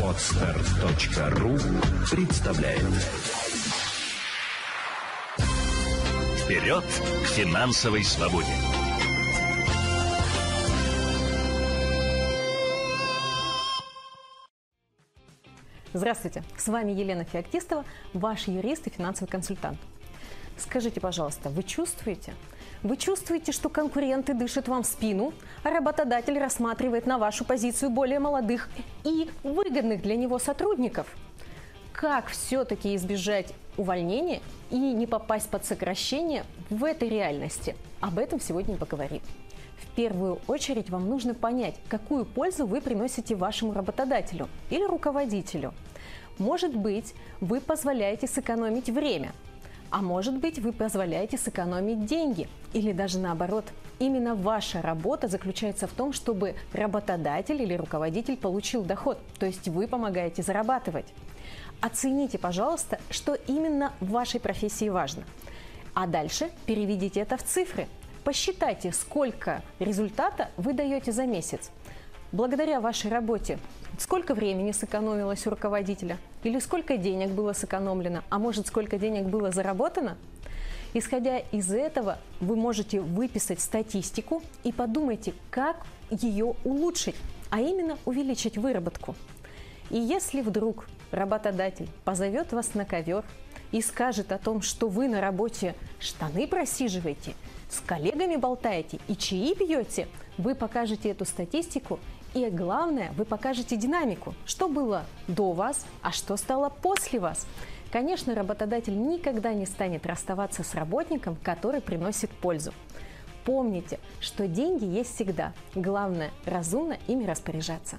Отстар.ру представляет Вперед к финансовой свободе! Здравствуйте, с вами Елена Феоктистова, ваш юрист и финансовый консультант. Скажите, пожалуйста, вы чувствуете? Вы чувствуете, что конкуренты дышат вам в спину, а работодатель рассматривает на вашу позицию более молодых и выгодных для него сотрудников? Как все-таки избежать увольнения и не попасть под сокращение в этой реальности? Об этом сегодня поговорим. В первую очередь вам нужно понять, какую пользу вы приносите вашему работодателю или руководителю. Может быть, вы позволяете сэкономить время – а может быть, вы позволяете сэкономить деньги. Или даже наоборот. Именно ваша работа заключается в том, чтобы работодатель или руководитель получил доход. То есть вы помогаете зарабатывать. Оцените, пожалуйста, что именно в вашей профессии важно. А дальше переведите это в цифры. Посчитайте, сколько результата вы даете за месяц. Благодаря вашей работе сколько времени сэкономилось у руководителя? Или сколько денег было сэкономлено? А может, сколько денег было заработано? Исходя из этого, вы можете выписать статистику и подумайте, как ее улучшить, а именно увеличить выработку. И если вдруг работодатель позовет вас на ковер и скажет о том, что вы на работе штаны просиживаете, с коллегами болтаете и чаи пьете, вы покажете эту статистику и главное, вы покажете динамику, что было до вас, а что стало после вас. Конечно, работодатель никогда не станет расставаться с работником, который приносит пользу. Помните, что деньги есть всегда. Главное – разумно ими распоряжаться.